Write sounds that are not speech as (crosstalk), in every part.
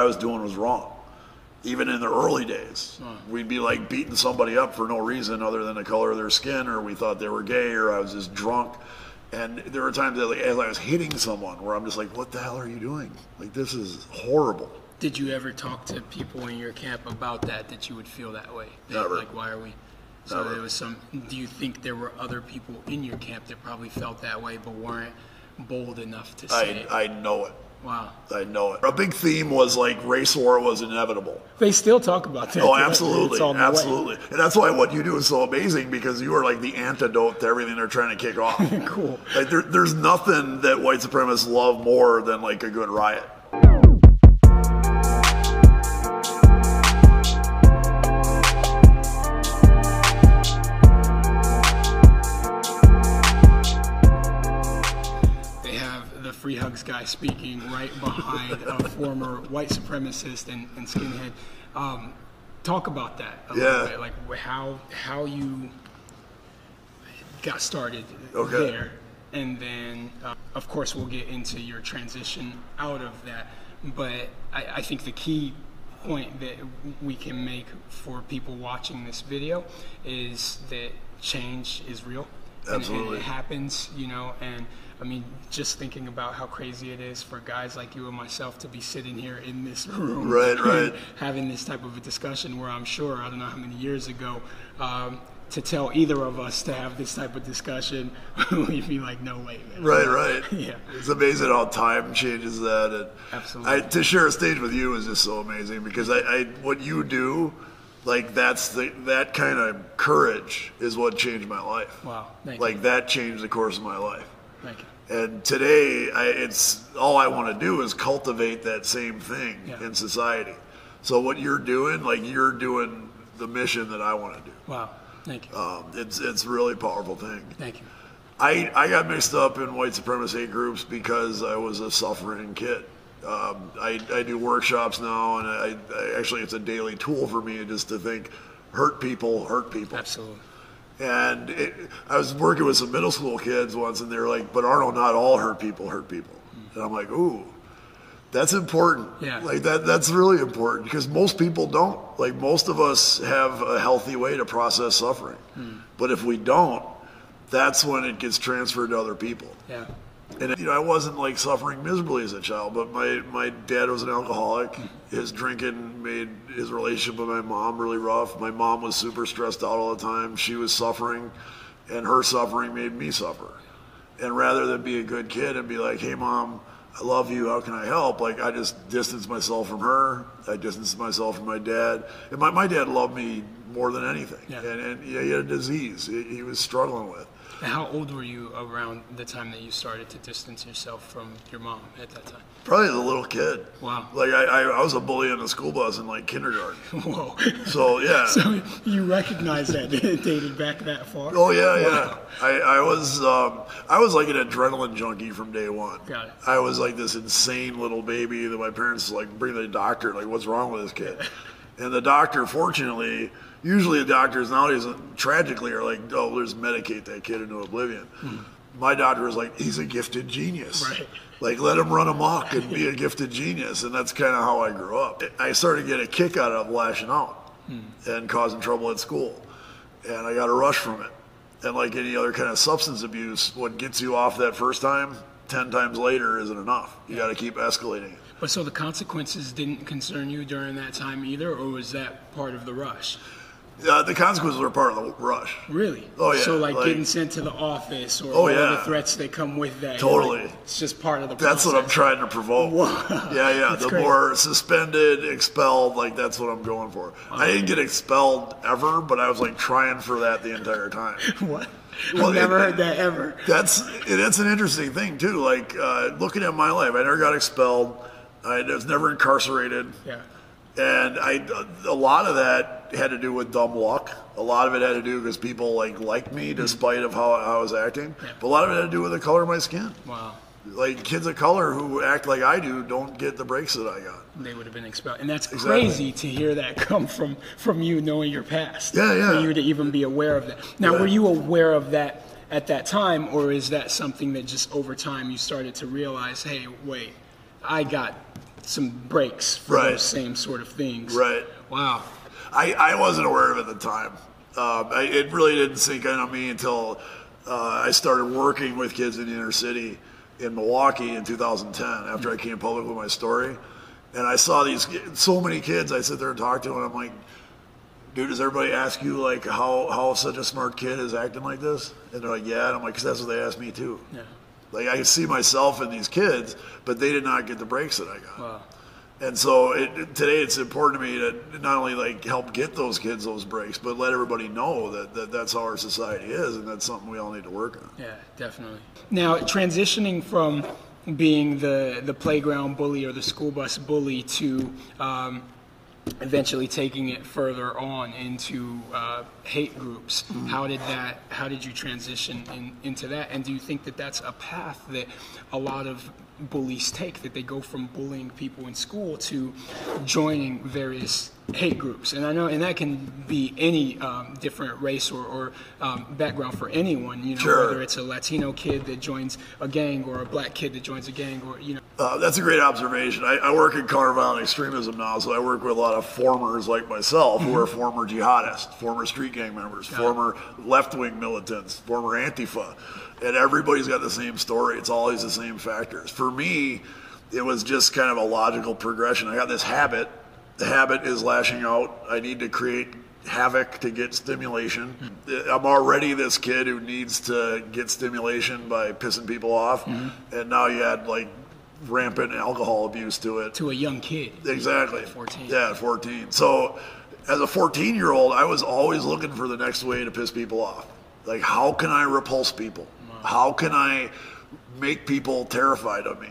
I was doing was wrong. Even in the early days, we'd be like beating somebody up for no reason other than the color of their skin, or we thought they were gay, or I was just drunk. And there were times that, like, as I was hitting someone, where I'm just like, "What the hell are you doing? Like, this is horrible." Did you ever talk to people in your camp about that? That you would feel that way? That, Never. Like, why are we? So Never. there was some. Do you think there were other people in your camp that probably felt that way, but weren't bold enough to say I it? I know it. Wow. I know it. A big theme was like race war was inevitable. They still talk about that. Oh, It's absolutely, way. absolutely, and that's why what you do is so amazing because you are like the antidote to everything they're trying to kick off. (laughs) Cool. Like there, there's nothing that white supremacists love more than like a good riot. Have the Free Hugs guy speaking right behind a former white supremacist and, and skinhead. Um, talk about that a Yeah. little bit, like how how you got started Okay. there, and then uh, of course we'll get into your transition out of that. But I, I think the key point that we can make for people watching this video is that change is real. and- and Absolutely. it happens, you know, and I mean, just thinking about how crazy it is for guys like you and myself to be sitting here in this (laughs) room, Right, right. (laughs) having this type of a discussion. Where I'm sure, I don't know how many years ago, um, to tell either of us to have this type of discussion, (laughs) we'd be like, no way, man. Right, right. Yeah. It's amazing how time changes that. And Absolutely. I, to share a stage with you is just so amazing because I, I what you do, like that's the that kind of courage is what changed my life. Wow, thank like you. that changed the course of my life. Thank you. And today, I, it's all I want to do is cultivate that same thing Yeah. in society. So what you're doing, like you're doing the mission that I want to do. Wow, thank you. Um, it's it's a really powerful thing. thank you. I, I got mixed up in white supremacy groups because I was a suffering kid. Um, I, I do workshops now, and I, I actually it's a daily tool for me just to think, hurt people, hurt people. Absolutely. And it, I was working with some middle school kids once, and they were like, "But Arno, not all hurt people hurt people." And I'm like, "Ooh, that's important. Yeah. Like that. That's really important because most people don't. Like most of us have a healthy way to process suffering, hmm. but if we don't, that's when it gets transferred to other people. Yeah. And you know, I wasn't like suffering miserably as a child, but my my dad was an alcoholic. His drinking made his relationship with my mom really rough. My mom was super stressed out all the time. She was suffering, and her suffering made me suffer. And rather than be a good kid and be like, "Hey, mom, I love you. How can I help?" Like I just distanced myself from her. I distanced myself from my dad. And my my dad loved me more than anything. Yeah. And and yeah, he had a disease he, he was struggling with. How old were you around the time that you started to distance yourself from your mom at that time? Probably as a little kid. Wow. Like I, I, I was a bully on the school bus in like kindergarten. (laughs) Whoa. So yeah. So you recognize that it (laughs) dated back that far? oh yeah, yeah. I, I was um, I was like an adrenaline junkie from day one. Got it. I was like this insane little baby that my parents like bring to the doctor like what's wrong with this kid, (laughs) and the doctor fortunately. Usually the doctors nowadays tragically are like, oh, let's medicate that kid into oblivion. My doctor was like, he's a gifted genius. Right. Like let him run amok and be a gifted genius, and that's kind of how I grew up. I started getting a kick out of lashing out Hmm. and causing trouble at school, and I got a rush from it. And like any other kind of substance abuse, what gets you off that first time, ten times later isn't enough. You got to keep escalating it. But so the consequences didn't concern you during that time either, or was that part of the rush? Uh, the consequences were part of the rush. Really? Oh, yeah, So like, like- getting sent to the office or Oh, all yeah. the threats that come with that. Totally. Like, it's just part of the That's what I'm trying to provoke. Wow. (laughs) Yeah, yeah. That's the great. more suspended, expelled, like that's what I'm going for. I didn't get expelled ever, but I was like trying for that the entire time. (laughs) What? Well, I've never it- heard that ever. That's it's an interesting thing too. Like uh, looking at my life, I never got expelled. I was never incarcerated, Yeah. and I a lot of that had to do with dumb luck. A lot of it had to do because people like liked me mm-hmm. despite of how, I was acting. But a lot of it had to do with the color of my skin. Wow. Like kids of color who act like I do don't get the breaks that I got. They would have been expelled, and that's Exactly. crazy to hear that come from from you knowing your past. Yeah, yeah. For you to even be aware of that. Now, Yeah. were you aware of that at that time, or is that something that just over time you started to realize, hey, wait, I got some breaks for Right. those same sort of things. Right. Wow. I, I wasn't aware of it at the time. Um, I, it really didn't sink in on me until uh, I started working with kids in the inner city in Milwaukee in 2010 after I came public with my story. And I saw these so many kids. I sit there and talk to them, and I'm like, dude, does everybody ask you like how how such a smart kid is acting like this? And they're like, yeah. And I'm like, 'Cause that's what they asked me too. Yeah. Like I see myself in these kids, but they did not get the breaks that I got. Wow. And so it, today it's important to me to not only like help get those kids those breaks, but let everybody know that, that that's how our society is, and that's something we all need to work on. Yeah, definitely. Now, transitioning from being the, the playground bully or the school bus bully to um, eventually taking it further on into uh, hate groups, how did that? How did you transition in, into that? And do you think that that's a path that a lot of bullies take? That they go from bullying people in school to joining various hate groups, and I know, and that can be any um, different race or, or um, background for anyone. You know, Sure. whether it's a Latino kid that joins a gang or a black kid that joins a gang, or you know, Uh, that's a great observation. I, I work in counterviolent extremism now, so I work with a lot of formers like myself who are mm-hmm. former jihadists, former street gang members, former left wing militants, former Antifa. And everybody's got the same story. It's always the same factors. For me, it was just kind of a logical progression. I got this habit. The habit is lashing out. I need to create havoc to get stimulation. Mm-hmm. I'm already this kid who needs to get stimulation by pissing people off. Mm-hmm. And now you add like rampant alcohol abuse to it. to a young kid. Exactly. 14. Yeah, 14. So as a 14 year old, I was always looking for the next way to piss people off. Like, how can I repulse people? How can I make people terrified of me?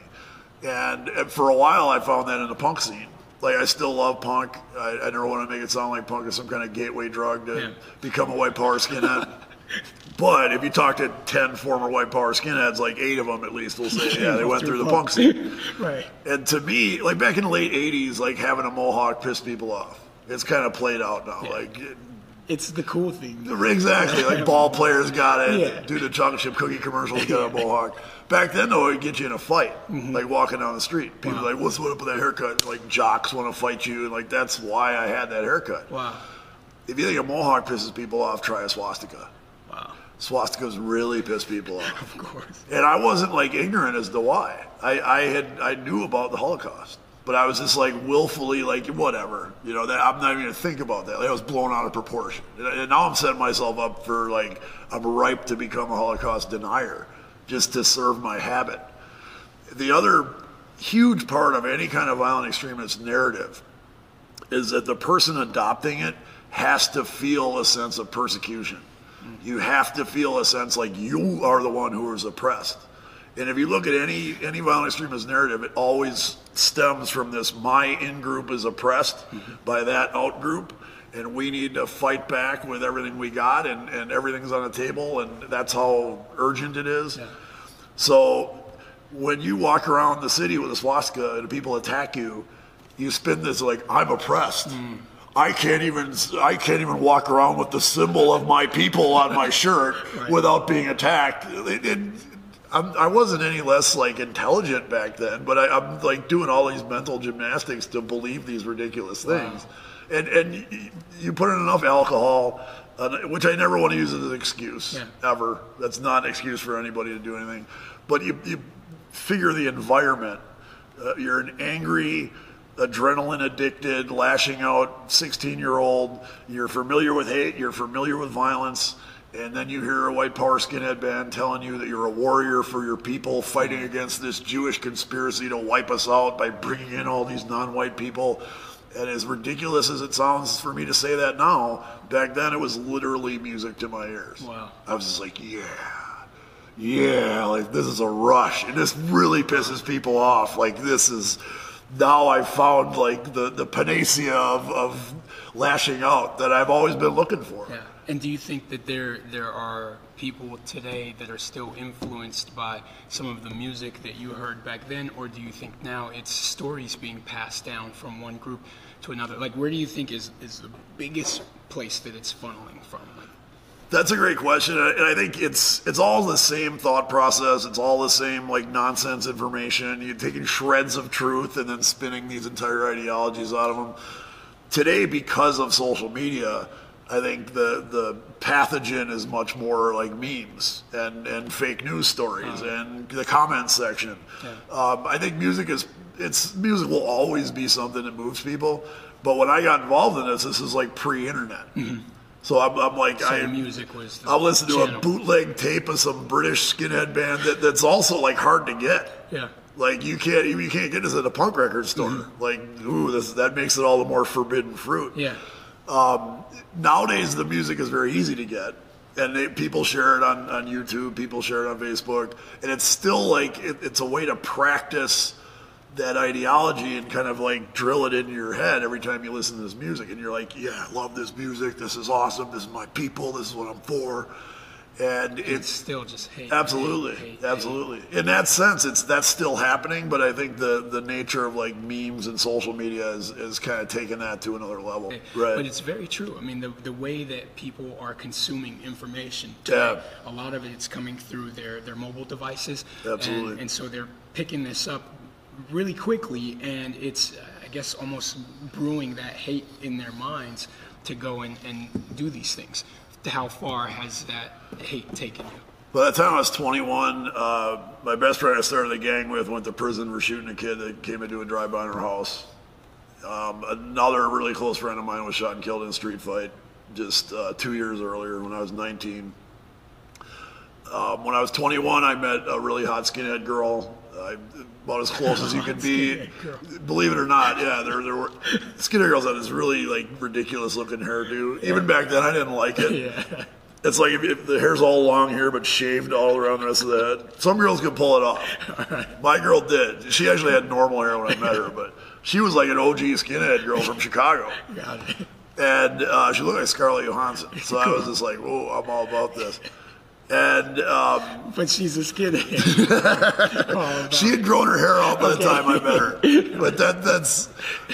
And, and for a while, I found that in the punk scene. Like, I still love punk. I, I never want to make it sound like punk is some kind of gateway drug to Yeah. become a white power skinhead. (laughs) But if you talk to 10 former white power skinheads, like eight of them at least will say, (laughs) yeah, they went through the punk scene. (laughs) Right. And to me, like back in the late '80s, like having a mohawk pissed people off. It's kind of played out now. Like it- It's the cool thing. exactly, like ball (laughs) players got it. Yeah. Do the chocolate chip cookie commercials got a mohawk. Back then, though, it'd get you in a fight, mm-hmm. like walking down the street. People are like, "What's what up with that haircut?" Like jocks want to fight you, and like that's why I had that haircut. Wow. If you think a mohawk pisses people off, try a swastika. Swastikas really piss people off. (laughs) Of course. And I wasn't like ignorant as to why. I, I had I knew about the Holocaust, but I was just like willfully like whatever. You know that I'm not even gonna think about that. Like, I was blown out of proportion, and, and now I'm setting myself up for like I'm ripe to become a Holocaust denier, just to serve my habit. The other huge part of any kind of violent extremist narrative is that the person adopting it has to feel a sense of persecution. You have to feel a sense like you are the one who is oppressed. And if you look at any any violent extremist narrative, it always stems from this: my in group is oppressed mm-hmm. by that out group, and we need to fight back with everything we got, and, and everything's on the table, and that's how urgent it is. So when you walk around the city with a swastika and people attack you, you spin this like I'm oppressed. Mm. I can't even I can't even walk around with the symbol of my people on my (laughs) shirt without being attacked. It- it- I wasn't any less like intelligent back then, but I, I'm like doing all these mental gymnastics to believe these ridiculous things. And and y- you put in enough alcohol, uh, which I never want to use as an excuse Yeah. ever. That's not an excuse for anybody to do anything. But you, you figure the environment. Uh, you're an angry, adrenaline addicted, lashing out 16 year old. You're familiar with hate, you're familiar with violence. And then you hear a white power skinhead band telling you that you're a warrior for your people fighting against this Jewish conspiracy to wipe us out by bringing in all these non white people. And as ridiculous as it sounds for me to say that now, back then it was literally music to my ears. Wow. I was just like, yeah, yeah, like this is a rush. And this really pisses people off. Like this is, now I've found like the, the panacea of, of lashing out that I've always been looking for. Yeah. And do you think that there there are people today that are still influenced by some of the music that you heard back then, or do you think now it's stories being passed down from one group to another? Like, where do you think is is the biggest place that it's funneling from? Like, That's a great question, and I think it's it's all the same thought process. It's all the same like nonsense information. You're taking shreds of truth and then spinning these entire ideologies out of them. Today, because of social media, I think the the pathogen is much more like memes and, and fake news stories and the comment section. Um, I think music is it's music will always be something that moves people. But when I got involved in this, this is like pre-internet. So I'm, I'm like, So I the music was. I'll listen to a bootleg tape of some British skinhead band that, that's also like hard to get. Yeah. Like you can't you can't get this at a punk record store. Mm-hmm. Like ooh, this that makes it all the more forbidden fruit. Yeah. Um, nowadays the music is very easy to get, and they, people share it on, on YouTube. People share it on Facebook, and it's still like it, it's a way to practice that ideology and kind of like drill it into your head every time you listen to this music. And you're like, yeah, I love this music. This is awesome. This is my people. This is what I'm for. And It's it's still just hate. Absolutely, hate, hate, hate. absolutely. In that sense, it's that's still happening, but I think the the nature of like memes and social media is is kind of taking that to another level. Right. But it's very true. I mean, the, the way that people are consuming information today, a lot of it's coming through their, their mobile devices. Absolutely. And, and so they're picking this up really quickly, and it's, I guess, almost brewing that hate in their minds to go and, and do these things. How far has that hate taken you? By the time I was 21, uh, my best friend I started a gang with went to prison for shooting a kid that came into a drive-by in her house. Um, another really close friend of mine was shot and killed in a street fight just uh, two years earlier when I was 19. Um, when I was 21, I met a really hot skinhead girl. I, about as close as you (laughs) could be. Believe it or not, yeah, there, there were skinhead girls had this really like ridiculous looking hairdo. Even back then, I didn't like it. (laughs) Yeah. It's like if, if the hair's all long here but shaved all around the rest of the head. Some girls can pull it off. My girl did. She actually had normal hair when I met her, (laughs) but she was like an OG skinhead girl from Chicago. Got it. And uh, she looked like Scarlett Johansson. So I was just like, whoa, I'm all about this. And um, But she's a skinhead. (laughs) oh, she had grown her hair out by the time I met her. But that that's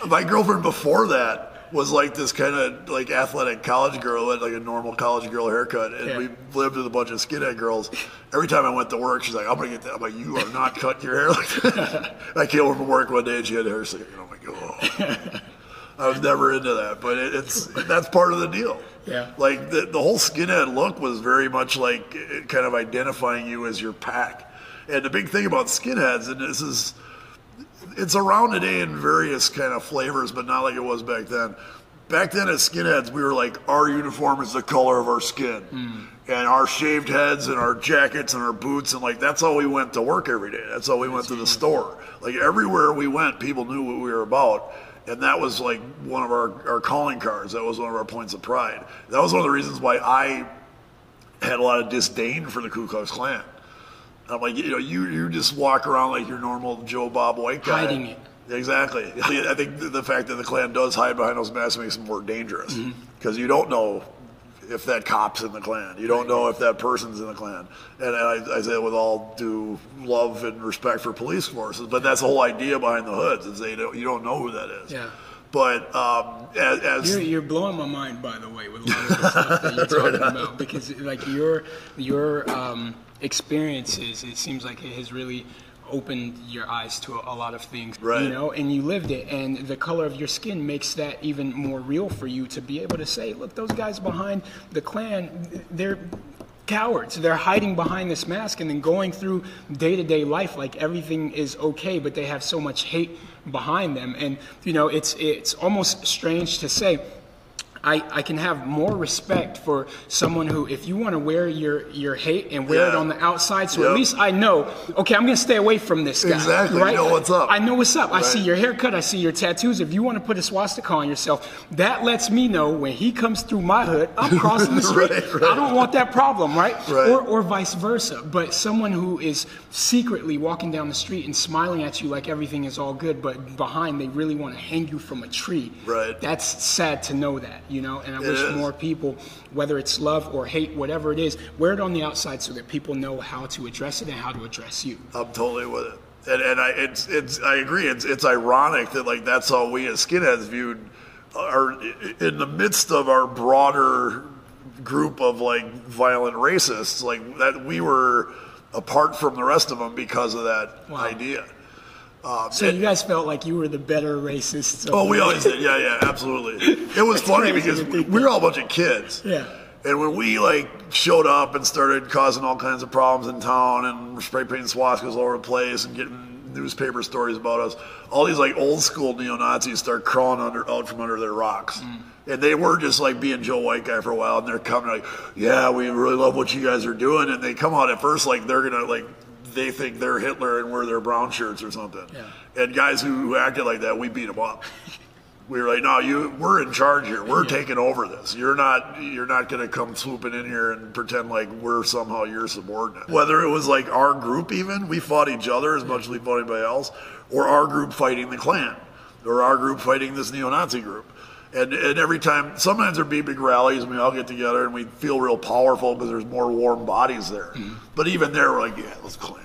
my girlfriend before that was like this kind of like athletic college girl had like a normal college girl haircut, and Yeah. we lived with a bunch of skinhead girls. Every time I went to work, she's like, "I'm gonna get that." I'm like, "You are not cutting your hair like that." (laughs) I came home from work one day and she had hair sticking. I'm like, "Oh." (laughs) I was never into that, but it, it's that's part of the deal. Yeah. Like the the whole skinhead look was very much like eh, eh, kind of identifying you as your pack. And the big thing about skinheads, and this is it's around today in various kind of flavors, but not like it was back then. Back then, as skinheads, we were like, our uniform is the color of our skin, hmm. and our shaved heads, and our jackets, and our boots, and like that's how we went to work every day. That's how we went to the store. Like everywhere we went, people knew what we were about, and that was like one of our, our calling cards. That was one of our points of pride. That was one of the reasons why I had a lot of disdain for the Ku Klux Klan. I'm like, you know, you you just walk around like your normal Joe Bob white guy. Hiding it. Exactly. (laughs) I think the- the fact that the Klan does hide behind those masks makes them more dangerous mm-hmm. because you don't know if that cop's in the Klan. You don't know if that person's in the Klan. And, and I, I say it with all due love and respect for police forces, but that's the whole idea behind the hoods is they don't, you don't know who that is. Yeah. But um, as, as You're, you're blowing my mind, by the way, with a lot of the stuff that you're (laughs) talking about, because like your your um, experiences, it seems like it has really opened your eyes to a, a lot of things, Right. you know, and you lived it, and the color of your skin makes that even more real for you to be able to say, look, those guys behind the Klan, they're cowards. They're hiding behind this mask and then going through day to day life like everything is okay, but they have so much hate behind them. And you know, it's it's almost strange to say. I, I can have more respect for someone who, if you want to wear your, your hate and wear it on the outside, so Yep. at least I know, okay, I'm going to stay away from this guy. Exactly. You Right? know what's up. I know what's up. I see your haircut. I see your tattoos. If you want to put a swastika on yourself, that lets me know when he comes through my hood, I'm (laughs) crossing the street. Right, right. I don't want that problem, right? Right. Or, or vice versa. But someone who is secretly walking down the street and smiling at you like everything is all good, but behind they really want to hang you from a tree. Right. That's sad to know that, you know. And I wish is. more people, whether it's love or hate, whatever it is, wear it on the outside so that people know how to address it and how to address you. I'm totally with it. And, and I, it's, it's, I agree. It's, it's ironic that like that's how we as skinheads viewed, are in the midst of our broader group of like violent racists. Like that, we were apart from the rest of them because of that Wow. idea. Um, So and- you guys felt like you were the better racists. of oh, we the- always did. Yeah, yeah, absolutely. (laughs) It was funny crazy because to think we were all a bunch of kids. Yeah. And when we like showed up and started causing all kinds of problems in town and spray painting swastikas all over the place and getting newspaper stories about us, all these like old school neo Nazis start crawling under out from under their rocks. And they were just like being Joe White guy for a while, and they're coming like, "Yeah, we really love what you guys are doing." And they come out at first like they're gonna like they think they're Hitler and we're their brown shirts or something. Yeah. And guys who, who acted like that, we beat them up. (laughs) We were like, no, you, we're in charge here. We're taking over this. You're not, you're not going to come swooping in here and pretend like we're somehow your subordinate. Whether it was like our group, even we fought each other as much as we fought anybody else, or our group fighting the Klan, or our group fighting this neo-Nazi group. And, and every time, sometimes there'd be big rallies and we all get together and we feel real powerful because there's more warm bodies there. Mm-hmm. But even there, we're like, yeah, Klan guys.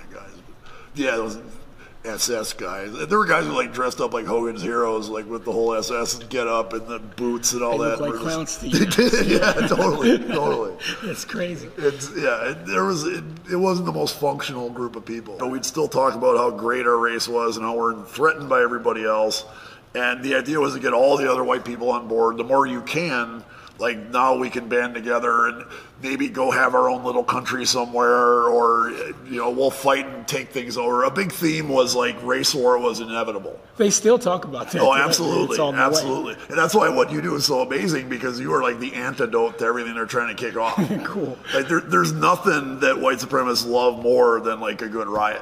Yeah, those SS guys. There were guys who like dressed up like Hogan's heroes, like with the whole SS get up and the boots and all They that. look like We're clowns to (laughs) you. yeah, totally, totally. (laughs) It's crazy. It's yeah. It, there was it, it wasn't the most functional group of people. But we'd still talk about how great our race was and how we're threatened by everybody else. And the idea was to get all the other white people on board. The more you can, like now we can band together and maybe go have our own little country somewhere, or you know we'll fight and take things over. A big theme was like race war was inevitable. They still talk about that. Oh, absolutely, the way. absolutely, and that's why what you do is so amazing because you are like the antidote to everything they're trying to kick off. (laughs) Cool. Like there, there's nothing that white supremacists love more than like a good riot.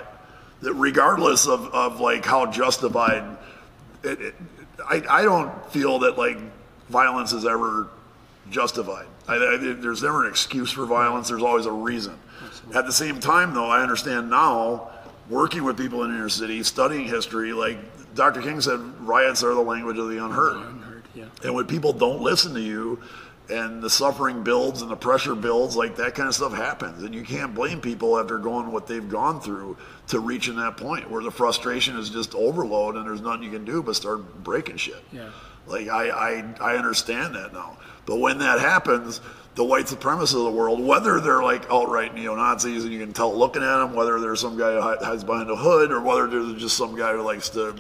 That regardless of, of like how justified, it, it, I, I don't feel that like violence is ever justified. I, I, there's never an excuse for violence. There's always a reason. At the same time, though, I understand now, working with people in inner city, studying history, like Dr. King said, riots are the language of the unheard. Unheard, yeah. And when people don't listen to you and the suffering builds and the pressure builds, like that kind of stuff happens. And you can't blame people after going what they've gone through to reaching that point where the frustration is just overload and there's nothing you can do but start breaking shit. Yeah. Like I, I, I understand that now. But when that happens, the white supremacists of the world, whether they're like outright neo-Nazis and you can tell looking at them, whether there's some guy who hides behind a hood or whether there's just some guy who likes to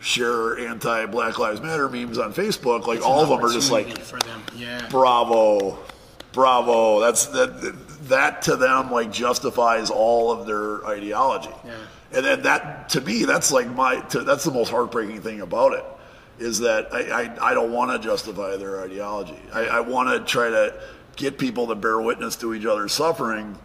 share anti-Black Lives Matter memes on Facebook, like all of them are just like, for them. Yeah. bravo, bravo. That's that. That to them like justifies all of their ideology. Yeah. And then that to me, that's like my. To, that's the most heartbreaking thing about it, is that I I, I don't want to justify their ideology. I, I want to try to get people to bear witness to each other's suffering,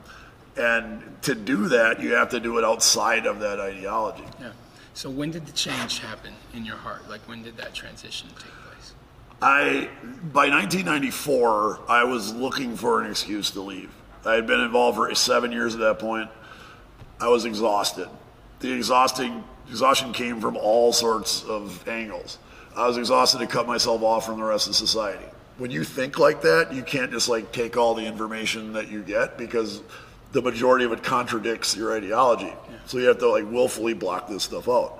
and to do that, you have to do it outside of that ideology. Yeah. So when did the change happen in your heart? Like when did that transition take place? I by 1994, I was looking for an excuse to leave. I had been involved for seven years at that point. I was exhausted. The exhausting exhaustion came from all sorts of angles. I was exhausted to cut myself off from the rest of society. When you think like that, you can't just like take all the information that you get because the majority of it contradicts your ideology. So you have to like willfully block this stuff out.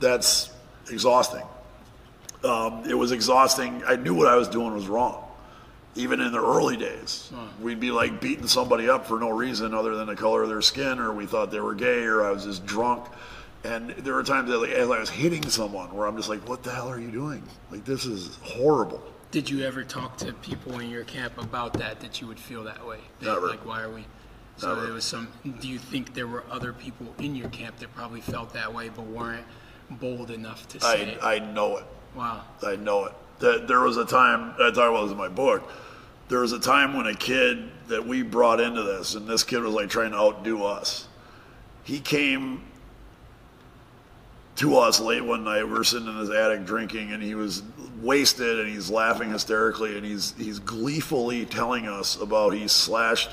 That's exhausting um, it was exhausting. I knew what I was doing was wrong. Even in the early days, we'd be like beating somebody up for no reason other than the color of their skin, or we thought they were gay, or I was just drunk. And there were times that, like, as I was hitting someone, where I'm just like, "What the hell are you doing? Like, this is horrible." Did you ever talk to people in your camp about that? That you would feel that way? That, Never. Like why are we? So there was some. Do you think there were other people in your camp that probably felt that way but weren't bold enough to say I it? I know it. wow. I know it. That there was a time I talk about this in my book. There was a time when a kid that we brought into this, and this kid was like trying to outdo us. He came to us late one night. We are sitting in his attic drinking, and he was wasted, and he's laughing hysterically, and he's he's gleefully telling us about he slashed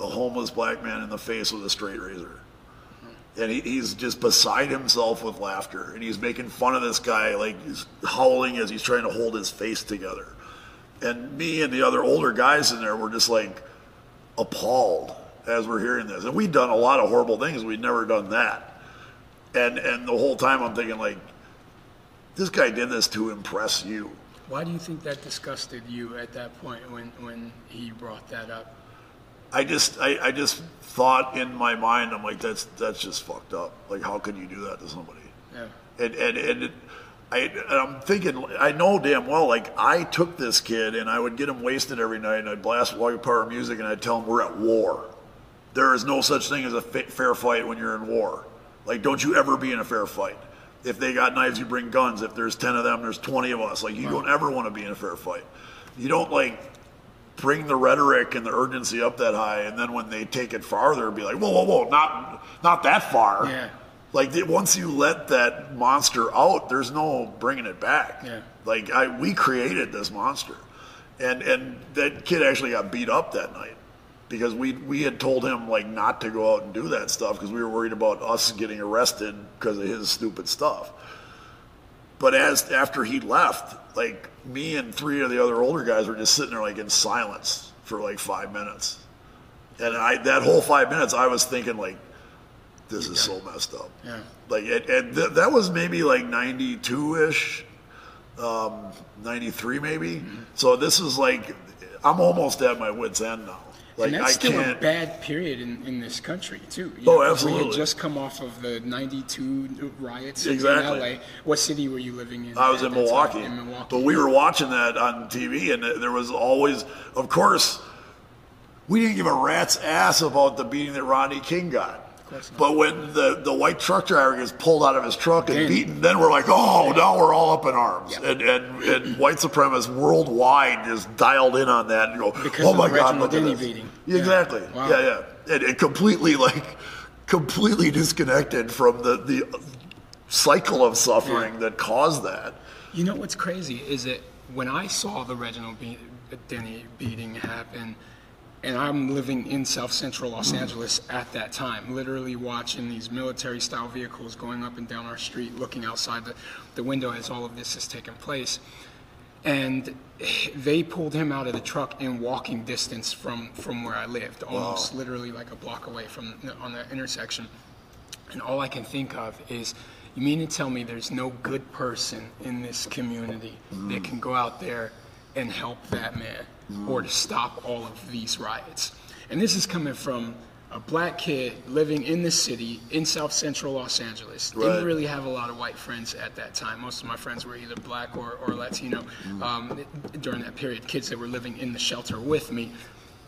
a homeless black man in the face with a straight razor. And he, he's just beside himself with laughter and he's making fun of this guy like he's howling as he's trying to hold his face together. And me and the other older guys in there were just like appalled as we're hearing this. And we'd done a lot of horrible things. We'd never done that. And and the whole time i'm thinking like this guy did this to impress you. Why do you think that disgusted you at that point when, when he brought that up? I just I, I just thought in my mind I'm like that's that's just fucked up. Like how can you do that to somebody? Yeah. And and, and it, I and I'm thinking I know damn well like I took this kid and I would get him wasted every night and I'd blast White Power music and I'd tell him we're at war. There is no such thing as a fa- fair fight when you're in war. Like don't you ever be in a fair fight. If they got knives, you bring guns. If there's ten of them, there's twenty of us. Like you don't ever want to be in a fair fight. You don't like bring the rhetoric and the urgency up that high, and then when they take it farther, be like, whoa, whoa, whoa, not not that far. Yeah. Like once you let that monster out, there's no bringing it back. Yeah. Like I, we created this monster, and and that kid actually got beat up that night because we we had told him like not to go out and do that stuff because we were worried about us getting arrested because of his stupid stuff. But as after he left, like me and three of the other older guys were just sitting there like in silence for like five minutes, and I that whole five minutes I was thinking like, this is so messed up. Yeah. Like it, and th- that was maybe like ninety two ish, um, ninety three maybe. Mm-hmm. So this is like I'm almost at my wits end now. Like and that's I still can't. a bad period in, in this country too. You Oh, know, We had just come off of the '92 riots Exactly. in LA. What city were you living in? I was in? Milwaukee, In Milwaukee. but we were watching that on TV, and there was always, of course, we didn't give a rat's ass about the beating that Rodney King got. But when the, the white truck driver gets pulled out of his truck and beaten, then we're like, oh, now we're all up in arms. Yeah. And, and, and white supremacists worldwide just dialed in on that and go, Because oh my God, look at this. beating. Yeah. Exactly. Wow. Yeah, yeah. And it completely, like, completely disconnected from the, the cycle of suffering Yeah. that caused that. You know what's crazy is that when I saw the Reginald Be- Denny beating happen, and I'm living in South Central Los Angeles at that time, literally watching these military style vehicles going up and down our street, looking outside the, the window as all of this is taking place. And they pulled him out of the truck in walking distance from, from where I lived, almost literally like a block away from on the intersection. And all I can think of is, you mean to tell me there's no good person in this community that mm. can go out there and help that man or to stop all of these riots? And this is coming from a black kid living in the city in South Central Los Angeles. Right. Didn't really have a lot of white friends at that time. Most of my friends were either black or, or Latino um, during that period, kids that were living in the shelter with me.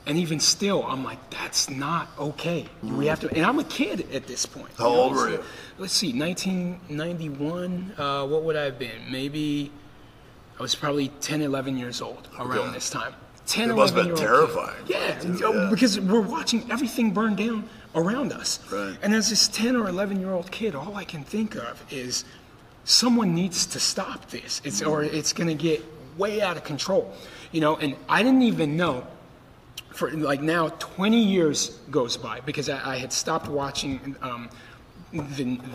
And even still, I'm like, that's not okay. We have to, and I'm a kid at this point. How you know, old were you? Let's see, 1991. Uh, what would I have been? Maybe I was probably 10, 11 years old around Okay. this time. 10, It must have been terrifying. Yeah, Too, you yeah. because we're watching everything burn down around us. Right. And as this 10 or 11 year old kid, all I can think of is someone needs to stop this. It's or it's going to get way out of control. You know, and I didn't even know for like now 20 years goes by because I, I had stopped watching um, the,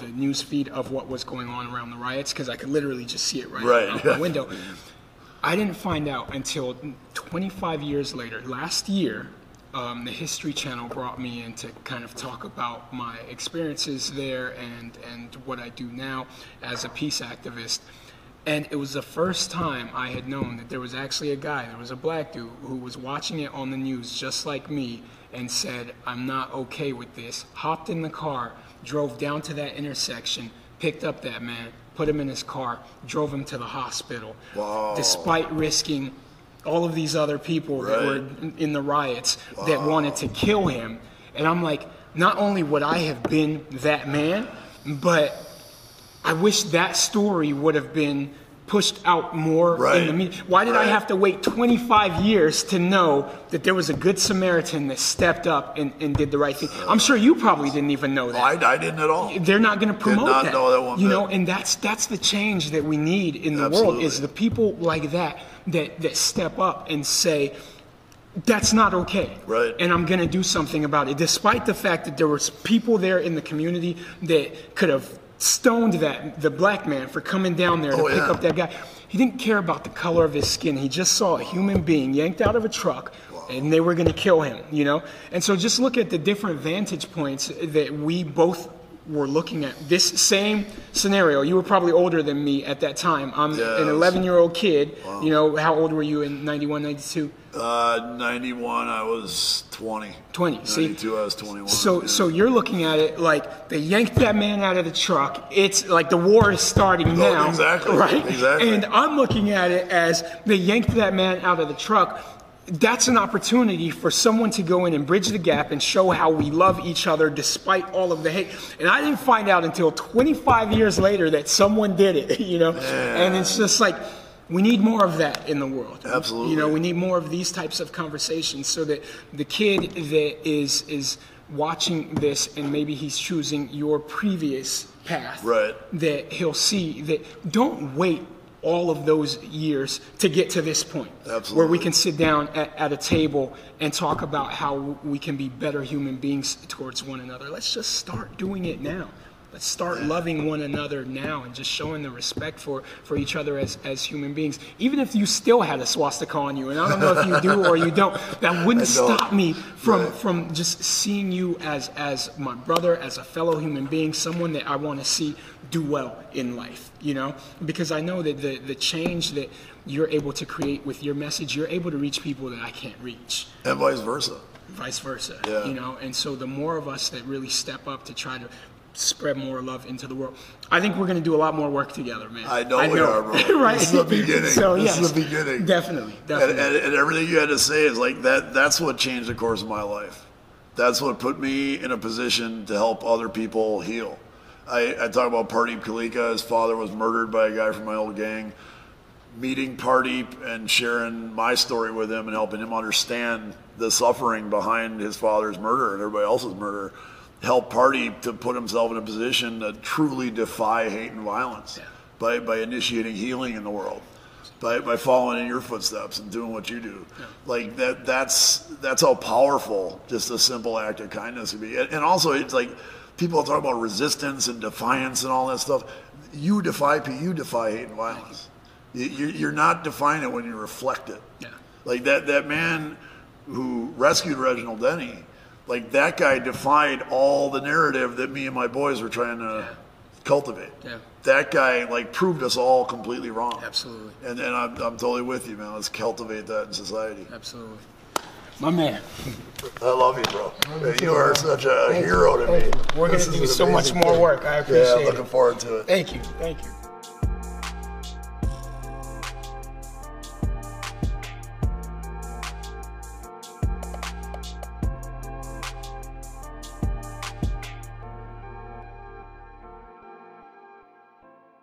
the news feed of what was going on around the riots because I could literally just see it right, Right, out the window. (laughs) I didn't find out until 25 years later. Last year, um, the History Channel brought me in to kind of talk about my experiences there and, and what I do now as a peace activist. And it was the first time I had known that there was actually a guy, there was a black dude who was watching it on the news just like me and said, I'm not okay with this. Hopped in the car, drove down to that intersection, picked up that man, put him in his car, drove him to the hospital. Despite risking all of these other people that were in- in the riots that wanted to kill him. And I'm like, not only would I have been that man, but I wish that story would have been pushed out more in Right. the media. Why did I have to wait 25 years to know that there was a good Samaritan that stepped up and, and did the right thing? I'm sure you probably didn't even know that I, I didn't at all. they're not going to promote not that. know that one you bit. know, and that's that's the change that we need in the world is the people like that that that step up and say that's not okay. Right. And I'm going to do something about it despite the fact that there was people there in the community that could have stoned that the black man for coming down there to Oh, pick yeah. up that guy. He didn't care about the color of his skin. He just saw a human being yanked out of a truck and they were going to kill him, you know? And so just look at the different vantage points that we both were looking at this same scenario. You were probably older than me at that time. I'm Yeah, an 11 year old kid. You know, how old were you in 91, 92? Uh, 91, I was 20. 20, see? 92, I was 21. So, yeah. so you're looking at it like they yanked that man out of the truck. It's like the war is starting now, exactly, right? exactly. And I'm looking at it as they yanked that man out of the truck. That's an opportunity for someone to go in and bridge the gap and show how we love each other despite all of the hate. And I didn't find out until 25 years later that someone did it, (laughs) you know. And it's just like we need more of that in the world. Absolutely. You know, we need more of these types of conversations so that the kid that is is watching this and maybe he's choosing your previous path Right. that he'll see that don't wait all of those years to get to this point where we can sit down at, at a table and talk about how we can be better human beings towards one another. Let's just start doing it now. Let's start loving one another now and just showing the respect for, for each other as, as human beings. Even if you still had a swastika on you and i don't know if you do or you don't that (laughs) wouldn't stop me from from just seeing you as as my brother, as a fellow human being, someone that I want to see do well in life. You know, because I know that the the change that you're able to create with your message, you're able to reach people that I can't reach. and vice versa. Vice versa. Yeah. You know, and so the more of us that really step up to try to spread more love into the world. I think we're going to do a lot more work together, man. I know we are, bro. (laughs) right. This is the beginning. So This is the beginning. Definitely, And, definitely. and, and everything you had to say is like that. That's what changed the course of my life. That's what put me in a position to help other people heal. I, I talk about Pardeep Kaleka. His father was murdered by a guy from my old gang. Meeting Pardeep and sharing my story with him and helping him understand the suffering behind his father's murder and everybody else's murder helped Pardeep to put himself in a position to truly defy hate and violence by, by initiating healing in the world by, by following in your footsteps and doing what you do. Like that that's that's how powerful just a simple act of kindness can be. And, and also it's like people talk about resistance and defiance and all that stuff. You defy you defy hate and violence. You, you- you're not defying it when you reflect it. Yeah. Like that that man who rescued Reginald Denny, like that guy defied all the narrative that me and my boys were trying to cultivate. Yeah. That guy like proved us all completely wrong. Absolutely. And, and I'm, I'm totally with you, man. Let's cultivate that in society. Absolutely. My man. I love you, bro. you are such a hero to me. We're going to do an so much more work. I appreciate I'm looking it. forward to it. Thank you. Thank you.